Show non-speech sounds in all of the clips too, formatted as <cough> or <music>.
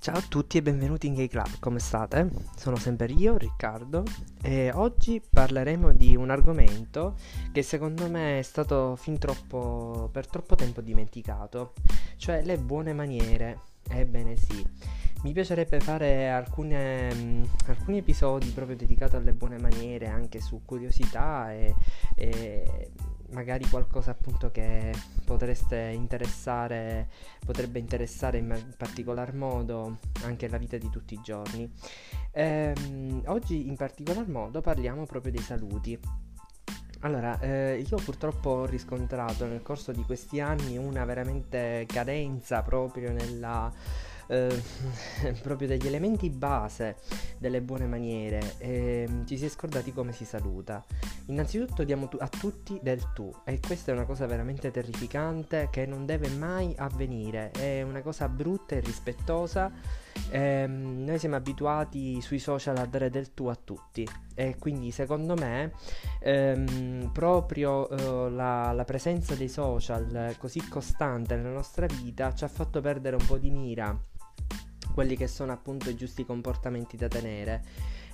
Ciao a tutti e benvenuti in Gay Club, come state? Sono sempre io, Riccardo, e oggi parleremo di un argomento che secondo me è stato fin troppo, per troppo tempo dimenticato, cioè le buone maniere. Ebbene sì, mi piacerebbe fare alcune, mm, alcuni episodi proprio dedicati alle buone maniere, anche su curiosità e, e magari qualcosa appunto che potreste interessare, potrebbe interessare in particolar modo anche la vita di tutti i giorni. Ehm, oggi in particolar modo parliamo proprio dei saluti. Allora, eh, io purtroppo ho riscontrato nel corso di questi anni una veramente carenza proprio nella eh, <laughs> proprio degli elementi base delle buone maniere. Eh, ci si è scordati come si saluta. Innanzitutto diamo tu- a tutti del tu e questa è una cosa veramente terrificante che non deve mai avvenire. È una cosa brutta e rispettosa. Eh, noi siamo abituati sui social a dare del tu a tutti e quindi secondo me ehm, proprio eh, la, la, presenza dei social così costante nella nostra vita ci ha fatto perdere un po' di mira quelli che sono appunto i giusti comportamenti da tenere.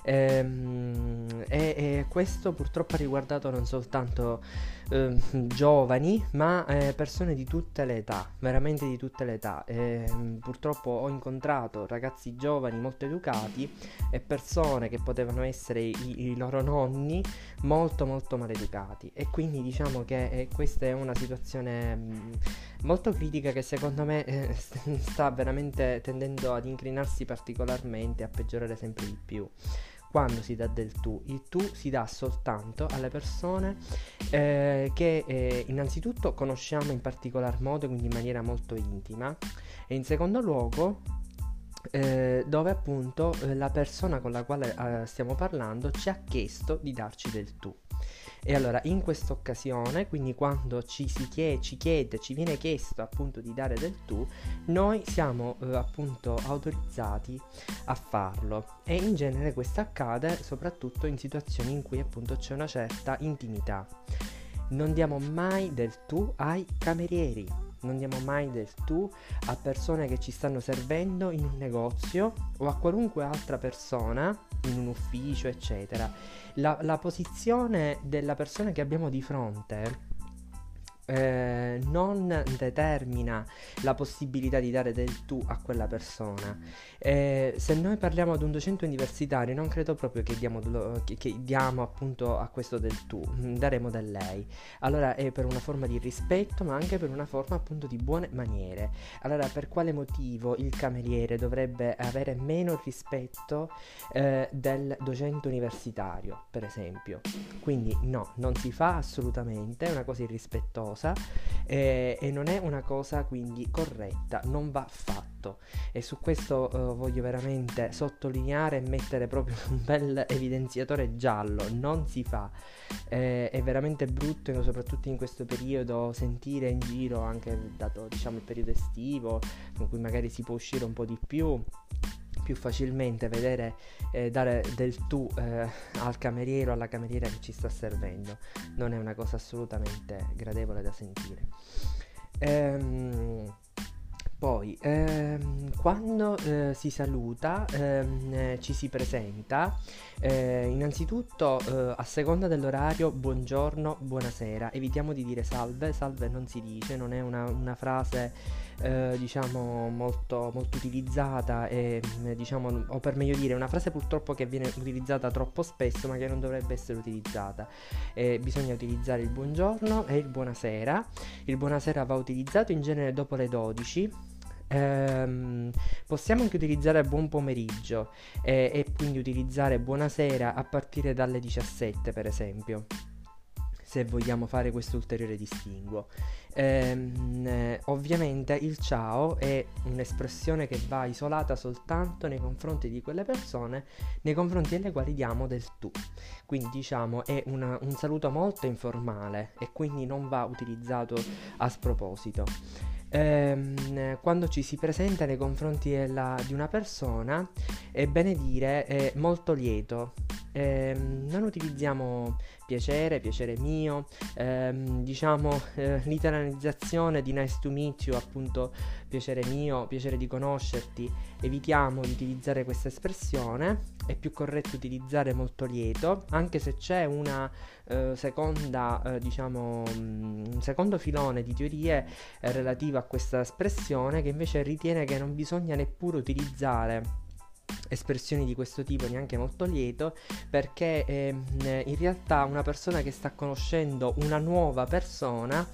Ehm, e, e, questo purtroppo ha riguardato non soltanto eh, giovani, ma eh, persone di tutte le età, veramente di tutte le età. E, purtroppo ho incontrato ragazzi giovani molto educati e persone che potevano essere i, i loro nonni molto molto maleducati. E quindi diciamo che eh, questa è una situazione mh, mm, molto critica che secondo me eh, <laughs> sta veramente tendendo ad inclinarsi particolarmente, a peggiorare sempre di più quando si dà del tu. Il tu si dà soltanto alle persone eh, che eh, innanzitutto conosciamo in particolar modo, quindi in maniera molto intima, e in secondo luogo eh, dove appunto eh, la persona con la quale eh, stiamo parlando ci ha chiesto di darci del tu. E allora in questa occasione, quindi quando ci si chiede, ci chiede, ci viene chiesto appunto di dare del tu, noi siamo eh, appunto autorizzati a farlo. E in genere questo accade soprattutto in situazioni in cui appunto c'è una certa intimità. Non diamo mai del tu ai camerieri, non diamo mai del tu a persone che ci stanno servendo in un negozio o a qualunque altra persona in un ufficio, eccetera. La, la posizione della persona che abbiamo di fronte eh, non determina la possibilità di dare del tu a quella persona. Eh, se noi parliamo ad un docente universitario, non credo proprio che diamo, che, che diamo appunto a questo del tu, mm, daremo del lei. Allora è per una forma di rispetto, ma anche per una forma appunto di buone maniere. Allora, per quale motivo il cameriere dovrebbe avere meno rispetto eh, del docente universitario, per esempio? Quindi, no, non si fa assolutamente, è una cosa irrispettosa cosa eh, e non è una cosa quindi corretta, non va fatto. E su questo eh, voglio veramente sottolineare e mettere proprio <laughs> un bel evidenziatore giallo, non si fa. Eh, è veramente brutto, soprattutto in questo periodo, sentire in giro, anche dato diciamo il periodo estivo, in cui magari si può uscire un po' di più più facilmente vedere eh, dare del tu eh, al cameriere o alla cameriera che ci sta servendo. Non è una cosa assolutamente gradevole da sentire. Ehm, poi, ehm, quando eh, si saluta, ehm, eh, ci si presenta, eh, innanzitutto eh, a seconda dell'orario, buongiorno, buonasera, evitiamo di dire salve, salve non si dice, non è una, una frase eh, diciamo molto, molto utilizzata e diciamo, o per meglio dire, una frase purtroppo che viene utilizzata troppo spesso ma che non dovrebbe essere utilizzata. bisogna utilizzare il buongiorno e il buonasera, il buonasera va utilizzato in genere dopo le 12 Ehm, possiamo anche utilizzare buon pomeriggio eh, e quindi utilizzare buonasera a partire dalle 17 per esempio se vogliamo fare questo ulteriore distinguo. Ehm, eh, ovviamente il ciao è un'espressione che va isolata soltanto nei confronti di quelle persone nei confronti delle quali diamo del tu. Quindi diciamo è una, un saluto molto informale e quindi non va utilizzato a sproposito ehm, quando ci si presenta nei confronti della, di una persona è bene dire è molto lieto. Eh, non utilizziamo piacere, piacere mio, ehm, diciamo eh, l'italianizzazione di nice to meet you, appunto piacere mio, piacere di conoscerti, evitiamo di utilizzare questa espressione, è più corretto utilizzare molto lieto, anche se c'è una eh, seconda, eh, diciamo, mm, un secondo filone di teorie eh, relativo a questa espressione che invece ritiene che non bisogna neppure utilizzare espressioni di questo tipo neanche molto lieto perché eh, in realtà una persona che sta conoscendo una nuova persona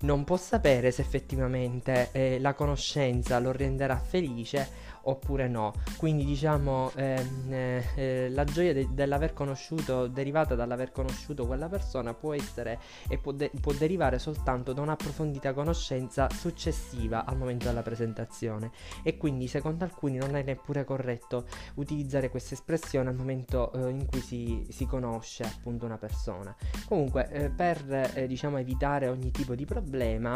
non può sapere se effettivamente eh, la conoscenza lo renderà felice oppure no. Quindi diciamo ehm, eh, eh, la gioia de- dell'aver conosciuto, derivata dall'aver conosciuto quella persona, può essere e può, de- può derivare soltanto da un'approfondita conoscenza successiva al momento della presentazione. E quindi secondo alcuni non è neppure corretto utilizzare questa espressione al momento eh, in cui si, si, conosce appunto una persona. Comunque eh, per eh, diciamo evitare ogni tipo di problema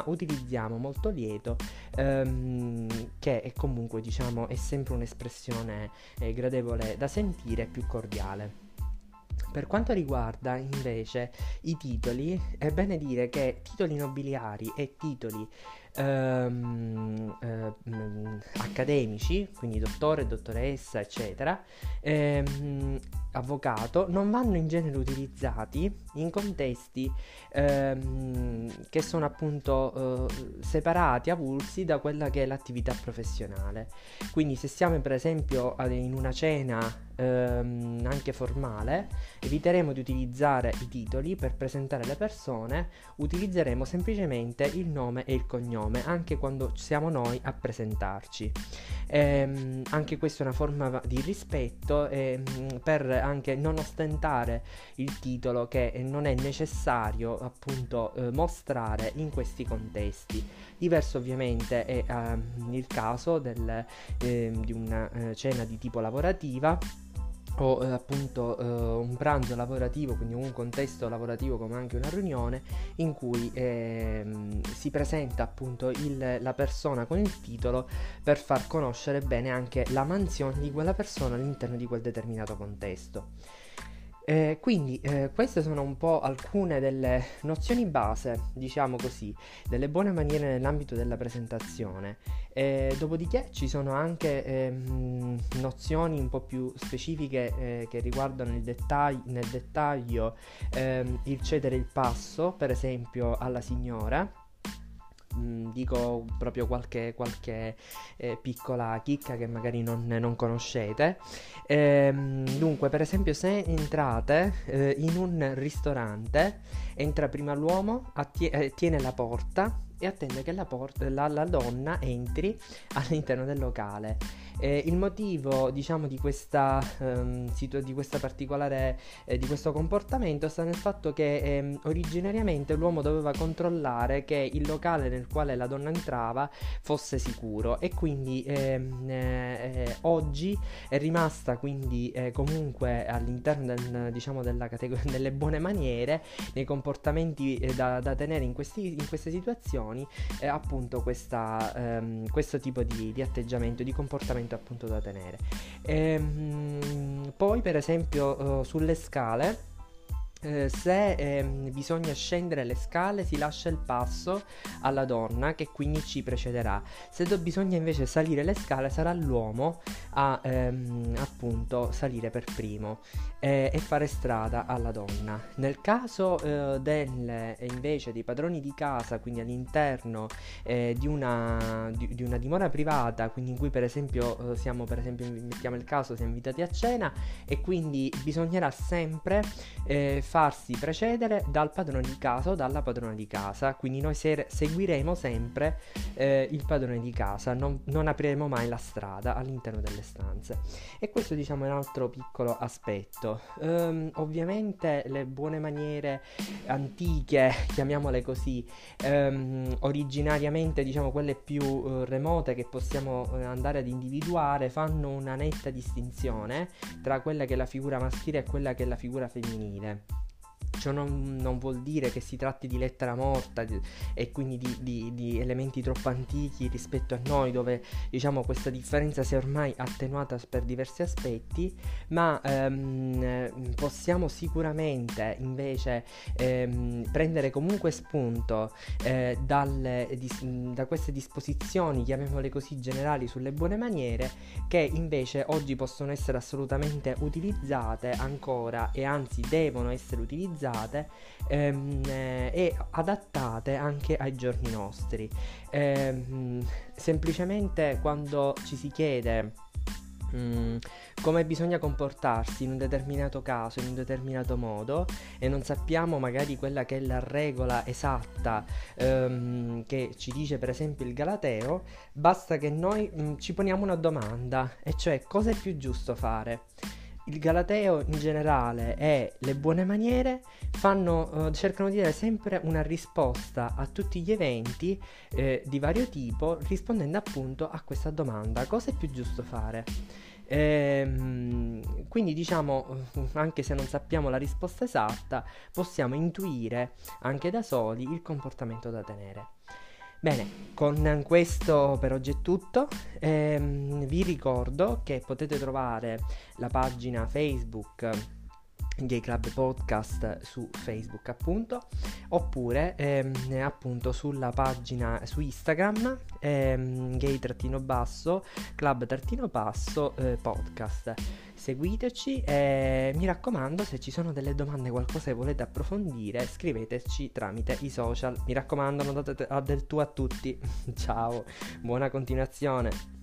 utilizziamo molto lieto ehm, che è comunque diciamo è sempre un'espressione eh, gradevole da sentire più cordiale. Per quanto riguarda invece i titoli, è bene dire che titoli nobiliari e titoli ehm, ehm, accademici, quindi dottore, dottoressa, eccetera, ehm, avvocato, non vanno in genere utilizzati in contesti ehm, che sono appunto eh, separati, avulsi da quella che è l'attività professionale. Quindi se siamo per esempio in una cena ehm, anche formale, eviteremo di utilizzare i titoli per presentare le persone, utilizzeremo semplicemente il nome e il cognome, anche quando siamo noi a presentarci. Ehm, anche questa è una forma di rispetto ehm, per anche non ostentare il titolo che non è necessario appunto eh, mostrare in questi contesti. Diverso ovviamente è ehm, il caso del, ehm, di una eh, cena di tipo lavorativa o eh, appunto eh, un pranzo lavorativo, quindi un contesto lavorativo come anche una riunione in cui eh, si presenta appunto il, la persona con il titolo per far conoscere bene anche la mansione di quella persona all'interno di quel determinato contesto. Eh, quindi eh, queste sono un po' alcune delle nozioni base, diciamo così, delle buone maniere nell'ambito della presentazione. Eh, dopodiché ci sono anche ehm, nozioni un po' più specifiche eh, che riguardano dettagli, nel dettaglio ehm, il cedere il passo, per esempio alla signora mm, dico proprio qualche, qualche eh, piccola chicca che magari non, non conoscete. Ehm, dunque, per esempio, se entrate eh, in un ristorante, entra prima l'uomo, attie- eh, tiene la porta e attende che la, porta, la, la donna entri all'interno del locale. Eh, il motivo, diciamo, di questa, um, situ- di questa particolare, eh, di questo comportamento sta nel fatto che ehm, originariamente l'uomo doveva controllare che il locale nel quale la donna entrava fosse sicuro e quindi ehm, eh, eh oggi è rimasta quindi eh, comunque all'interno del, diciamo, della categoria <laughs> delle buone maniere, nei comportamenti eh, da, da, tenere in, questi, in, queste situazioni, appunto questa, ehm, questo tipo di, di atteggiamento, di comportamento appunto da tenere. E, ehm, poi per esempio uh, sulle scale eh, se eh, bisogna scendere le scale si lascia il passo alla donna che quindi ci precederà. Se do- bisogna invece salire le scale sarà l'uomo a ehm, appunto salire per primo eh, e fare strada alla donna. Nel caso eh, del, invece dei padroni di casa, quindi all'interno eh, di una, di, di, una dimora privata, quindi in cui per esempio siamo per esempio mettiamo il caso siamo invitati a cena e quindi bisognerà sempre farsi precedere dal padrone di casa o dalla padrona di casa, quindi noi se- seguiremo sempre eh, il padrone di casa, non, non, apriremo mai la strada all'interno delle stanze. E questo diciamo è un altro piccolo aspetto. Um, ovviamente le buone maniere antiche, <laughs> chiamiamole così, um, originariamente diciamo quelle più uh, remote che possiamo uh, andare ad individuare, fanno una netta distinzione tra quella che è la figura maschile e quella che è la figura femminile. Ciò non, non, vuol dire che si tratti di lettera morta di, e quindi di, di, di, elementi troppo antichi rispetto a noi, dove diciamo questa differenza si è ormai attenuata per diversi aspetti, ma ehm, possiamo sicuramente invece ehm, prendere comunque spunto eh, dalle, da queste disposizioni, chiamiamole così generali, sulle buone maniere, che invece oggi possono essere assolutamente utilizzate ancora e anzi devono essere utilizzate utilizzate ehm, eh, e adattate anche ai giorni nostri. Ehm, semplicemente quando ci si chiede Mm, come bisogna comportarsi in un determinato caso, in un determinato modo e non sappiamo magari quella che è la regola esatta um, che ci dice per esempio il Galateo, basta che noi mm, ci poniamo una domanda, e cioè cosa è più giusto fare? Il Galateo in generale e le buone maniere fanno, uh, cercano di dare sempre una risposta a tutti gli eventi eh, di vario tipo rispondendo appunto a questa domanda cosa è più giusto fare? Ehm, quindi diciamo anche se non sappiamo la risposta esatta possiamo intuire anche da soli il comportamento da tenere Bene, con questo per oggi è tutto. Ehm, vi ricordo che potete trovare la pagina Facebook Gay Club Podcast su Facebook appunto oppure ehm, appunto sulla pagina su Instagram ehm, gay-basso club-basso eh, podcast. Seguiteci e mi raccomando se ci sono delle domande qualcosa che volete approfondire scriveteci tramite i social. Mi raccomando non date del tu a tutti. <laughs> Ciao buona continuazione